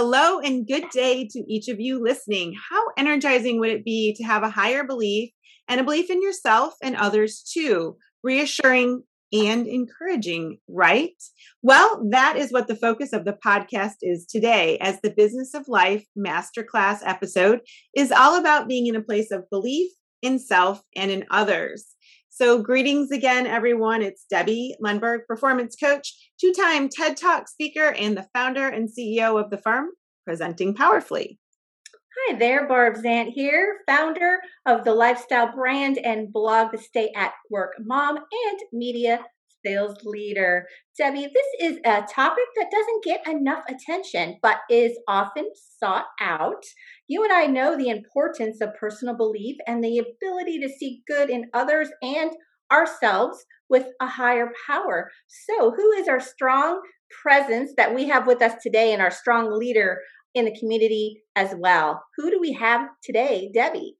Hello and good day to each of you listening. How energizing would it be to have a higher belief and a belief in yourself and others too? Reassuring and encouraging, right? Well, that is what the focus of the podcast is today, as the Business of Life Masterclass episode is all about being in a place of belief in self and in others. So, greetings again, everyone. It's Debbie Lundberg, performance coach, two time TED Talk speaker, and the founder and CEO of the firm, presenting powerfully. Hi there, Barb Zant here, founder of the lifestyle brand and blog, The Stay at Work Mom, and media sales leader. Debbie, this is a topic that doesn't get enough attention, but is often sought out. You and I know the importance of personal belief and the ability to see good in others and ourselves with a higher power. So, who is our strong presence that we have with us today and our strong leader in the community as well? Who do we have today, Debbie?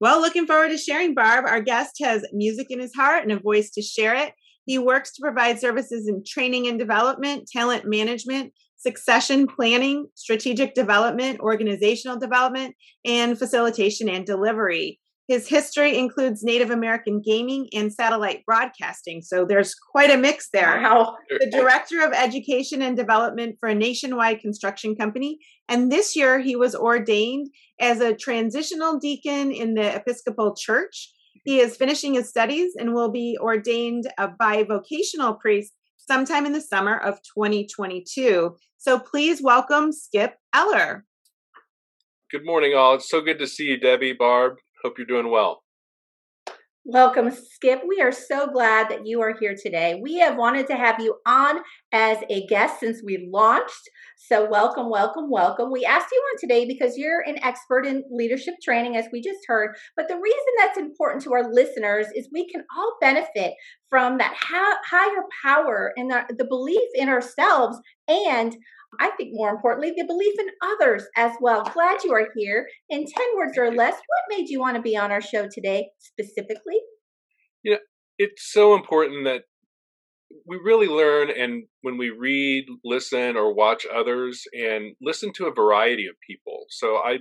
Well, looking forward to sharing, Barb. Our guest has music in his heart and a voice to share it. He works to provide services in training and development, talent management, succession planning, strategic development, organizational development, and facilitation and delivery. His history includes Native American gaming and satellite broadcasting, so there's quite a mix there. Wow. The director of education and development for a nationwide construction company, and this year he was ordained as a transitional deacon in the Episcopal Church. He is finishing his studies and will be ordained a bivocational priest sometime in the summer of 2022. So please welcome Skip Eller. Good morning, all. It's so good to see you, Debbie, Barb. Hope you're doing well. Welcome, Skip. We are so glad that you are here today. We have wanted to have you on as a guest since we launched. So, welcome, welcome, welcome. We asked you on today because you're an expert in leadership training, as we just heard. But the reason that's important to our listeners is we can all benefit from that ha- higher power and the belief in ourselves and I think more importantly, the belief in others as well. Glad you are here. In 10 words or less, what made you want to be on our show today specifically? Yeah, it's so important that we really learn and when we read, listen, or watch others and listen to a variety of people. So I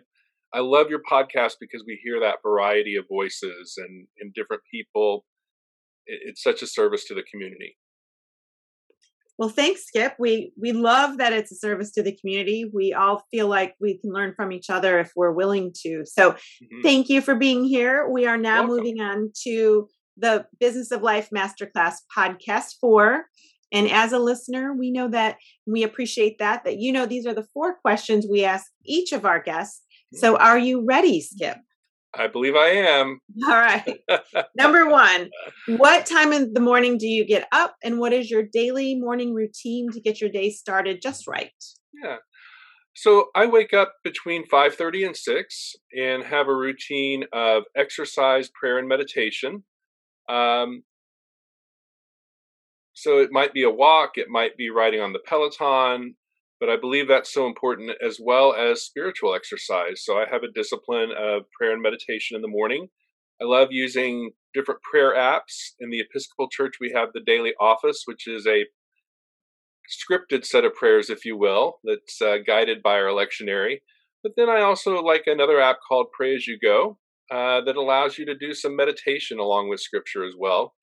I love your podcast because we hear that variety of voices and, and different people. It's such a service to the community. Well, thanks, Skip. We we love that it's a service to the community. We all feel like we can learn from each other if we're willing to. So, mm-hmm. thank you for being here. We are now Welcome. moving on to the Business of Life Masterclass podcast four. And as a listener, we know that we appreciate that. That you know these are the four questions we ask each of our guests. So, mm-hmm. are you ready, Skip? I believe I am. All right. Number one, what time in the morning do you get up, and what is your daily morning routine to get your day started just right? Yeah. So I wake up between 5:30 and 6 and have a routine of exercise, prayer, and meditation. Um, so it might be a walk, it might be riding on the Peloton, but I believe that's so important as well as spiritual exercise. So I have a discipline of prayer and meditation in the morning. I love using different prayer apps. In the Episcopal Church, we have the Daily Office, which is a scripted set of prayers, if you will, that's uh, guided by our lectionary. But then I also like another app called Pray As You Go uh, that allows you to do some meditation along with scripture as well.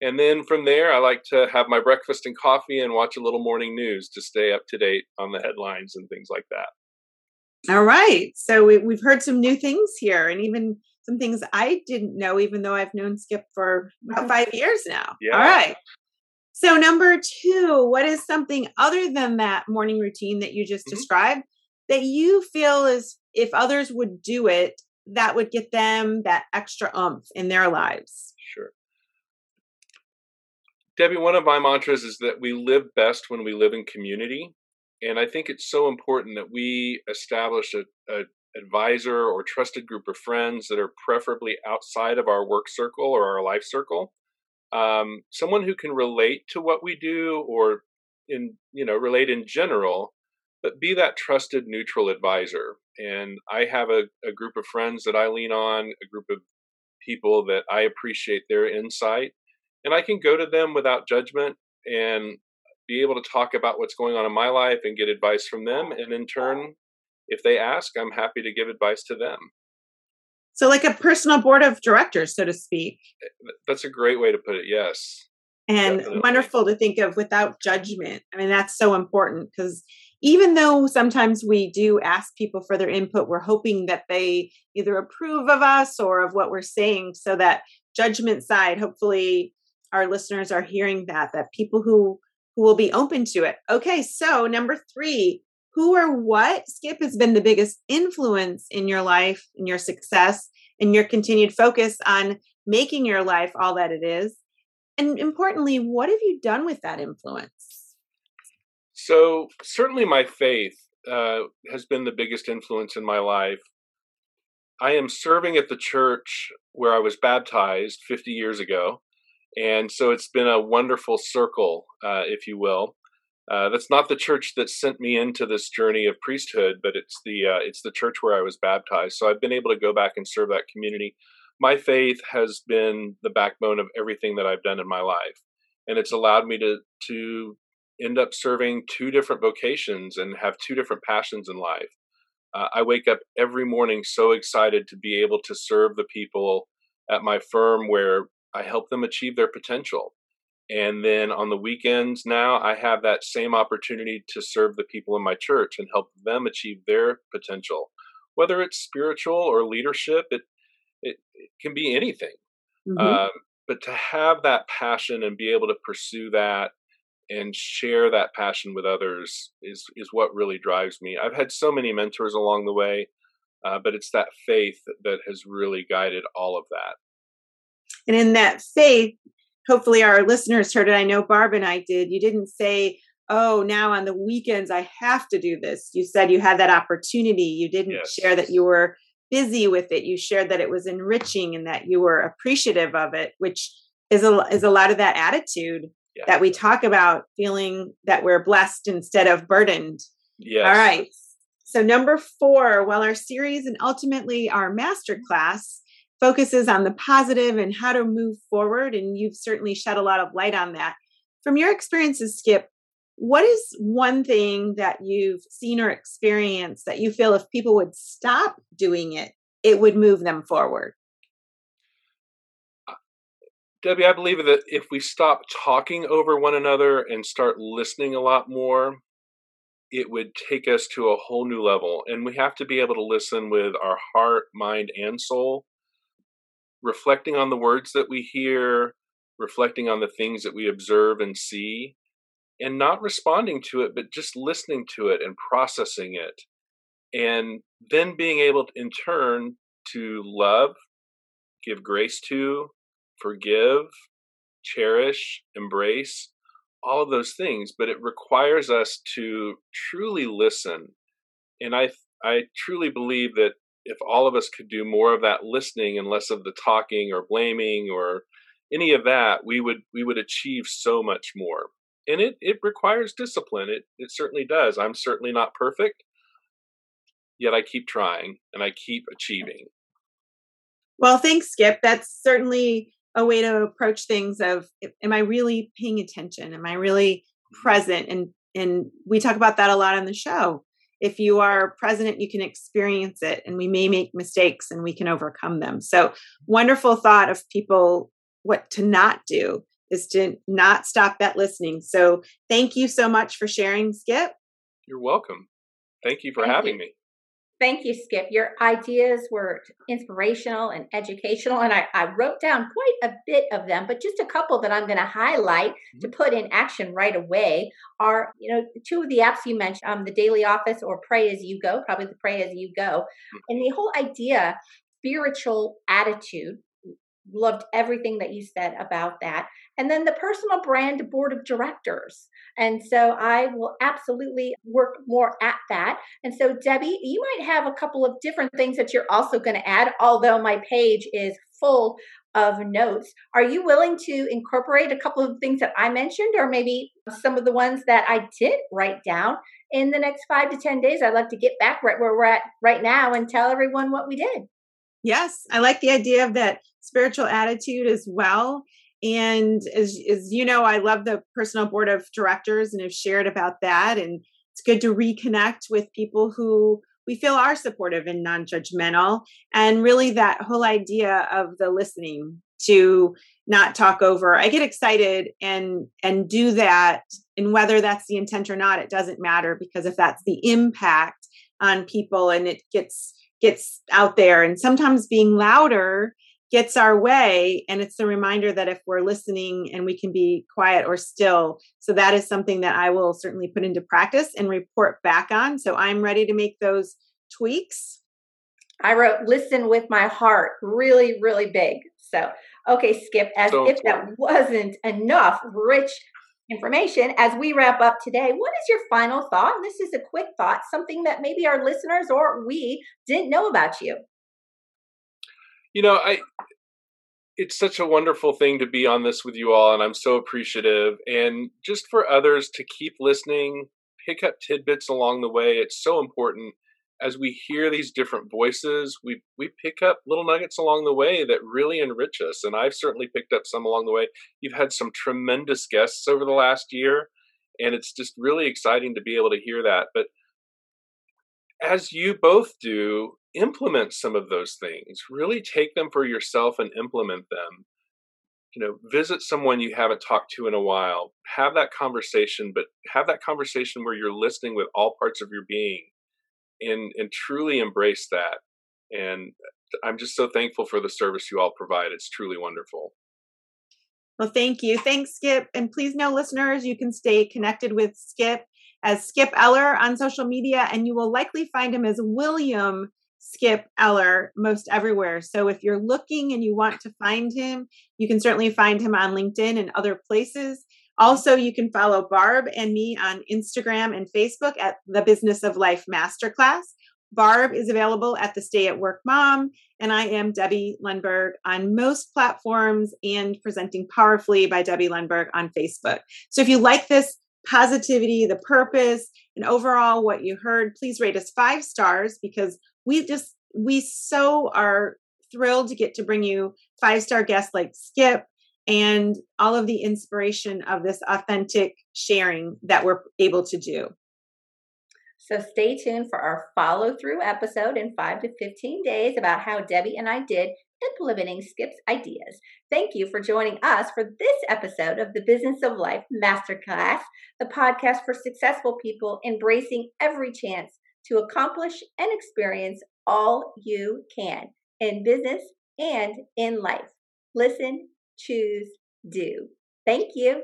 And then from there, I like to have my breakfast and coffee and watch a little morning news to stay up to date on the headlines and things like that. All right. So we, we've heard some new things here and even some things I didn't know, even though I've known Skip for about mm-hmm. five years now. Yeah. All right. So, number two, what is something other than that morning routine that you just mm-hmm. described that you feel is if others would do it, that would get them that extra umph in their lives? Sure. Debbie, one of my mantras is that we live best when we live in community. And I think it's so important that we establish a, a advisor or trusted group of friends that are preferably outside of our work circle or our life circle. Um, someone who can relate to what we do or in you know relate in general but be that trusted neutral advisor and i have a, a group of friends that i lean on a group of people that i appreciate their insight and I can go to them without judgment and be able to talk about what's going on in my life and get advice from them. And in turn, if they ask, I'm happy to give advice to them. So, like a personal board of directors, so to speak. Eh, that's a great way to put it. Yes. And Definitely. wonderful to think of without judgment. I mean, that's so important because even though sometimes we do ask people for their input, we're hoping that they either approve of us or of what we're saying so that judgment side, hopefully our listeners are hearing that, that people who who will be open to it. Okay, so number three, who or what, Skip, has been the biggest influence in your life, in your success, and your continued focus on making your life all that it is? And importantly, what have you done with that influence? So, certainly my faith uh, has been the biggest influence in my life. I am serving at the church where I was baptized 50 years ago. And so it's been a wonderful circle, uh, if you will. Uh, that's not the church that sent me into this journey of priesthood, but it's the uh, it's the church where I was baptized. So I've been able to go back and serve that community. My faith has been the backbone of everything that I've done in my life, and it's allowed me to to end up serving two different vocations and have two different passions in life. Uh, I wake up every morning so excited to be able to serve the people at my firm where I help them achieve their potential. And then on the weekends now, I have that same opportunity to serve the people in my church and help them achieve their potential. Whether it's spiritual or leadership, it, it, it can be anything. Mm-hmm. Um, but to have that passion and be able to pursue that and share that passion with others is is what really drives me. I've had so many mentors along the way, uh, but it's that faith that has really guided all of that. And in that faith, hopefully our listeners heard it. I know Barb and I did. You didn't say, oh, now on the weekends I have to do this. You said you had that opportunity. You didn't yes. share that you were busy with it. You shared that it was enriching and that you were appreciative of it, which is a is a lot of that attitude yeah. that we talk about, feeling that we're blessed instead of burdened. Yes. All right. So number four, while our series and ultimately our master class focuses on the positive and how to move forward. And you've certainly shed a lot of light on that. From your experiences, Skip, what is one thing that you've seen or experienced that you feel if people would stop doing it, it would move them forward? Debbie, I believe that if we stop talking over one another and start listening a lot more, it would take us to a whole new level. And we have to be able to listen with our heart, mind, and soul reflecting on the words that we hear, reflecting on the things that we observe and see, and not responding to it, but just listening to it and processing it. And then being able to, in turn, to love, give grace to, forgive, cherish, embrace, all of those things. But it requires us to truly listen. And I, I truly believe that if all of us could do more of that listening and less of the talking or blaming or any of that, we would we would achieve so much more. And it it requires discipline. It it certainly does. I'm certainly not perfect, yet I keep trying and I keep achieving. Well, thanks, Skip. That's certainly a way to approach things of am I really paying attention? Am I really mm-hmm. present? And and we talk about that a lot on the show if you are president, you can experience it, and we may make mistakes and we can overcome them. So, wonderful thought of people what to not do is to not stop that listening. So, thank you so much for sharing, Skip. You're welcome. Thank you for Thank having you. me. Thank you, Skip. Your ideas were inspirational and educational, and I, I, wrote down quite a bit of them, but just a couple that I'm going to highlight mm-hmm. to put in action right away are, you know, two of the apps you mentioned, um, the Daily Office or Pray as You Go, probably the Pray as You Go, mm-hmm. and the whole idea, spiritual attitude. Loved everything that you said about that. And then the personal brand board of directors. And so I will absolutely work more at that. And so, Debbie, you might have a couple of different things that you're also going to add, although my page is full of notes. Are you willing to incorporate a couple of things that I mentioned, or maybe some of the ones that I did write down in the next five to 10 days? I'd love to get back right where we're at right now and tell everyone what we did. Yes, I like the idea of that spiritual attitude as well. And as, as you know, I love the personal board of directors and have shared about that. And it's good to reconnect with people who we feel are supportive and non judgmental. And really, that whole idea of the listening to not talk over i get excited and and do that and whether that's the intent or not it doesn't matter because if that's the impact on people and it gets gets out there and sometimes being louder gets our way and it's a reminder that if we're listening and we can be quiet or still so that is something that i will certainly put into practice and report back on. So i'm ready to make those tweaks. I wrote listen with my heart really really big. So okay skip as so, if that wasn't enough rich information as we wrap up today what is your final thought? This is a quick thought something that maybe our listeners or we didn't know about you you know, I it's such a wonderful thing to be on this with you all and I'm so appreciative and just for others to keep listening, pick up tidbits along the way. It's so important as we hear these different voices, we we pick up little nuggets along the way that really enrich us. And I've certainly picked up some along the way. You've had some tremendous guests over the last year, and it's just really exciting to be able to hear that. But as you both do, implement some of those things. Really take them for yourself and implement them. You know, visit someone you haven't talked to in a while. Have that conversation, but have that conversation where you're listening with all parts of your being and and truly embrace that. And uh, I'm just so thankful for the service you all provide. It's truly wonderful. Well, thank you. Thanks, Skip. And please know, listeners, you can stay connected with Skip as Skip Eller on social media, and you will likely find him as William Skip Eller most everywhere. So if you're looking and you want to find him, you can certainly find him on LinkedIn and other places. Also, you can follow Barb and me on Instagram and Facebook at the Business of Life Masterclass. Barb is available at the Stay at Work Mom, and I am Debbie Lundberg on most platforms and presenting powerfully by Debbie Lundberg on Facebook. So if you like this positivity, the purpose, and overall what you heard, please rate us five stars because we just we so are thrilled to get to bring you five star guests like Skip and all of the inspiration of this authentic sharing that we're able to do. So stay tuned for our follow through episode in five to 15 days about how Debbie and I did implementing Skip's ideas. Thank you for joining us for this episode of the Business of Life Masterclass, the podcast for successful people embracing every chance to accomplish and experience all you can in business and in life. Listen, choose, do. Thank you.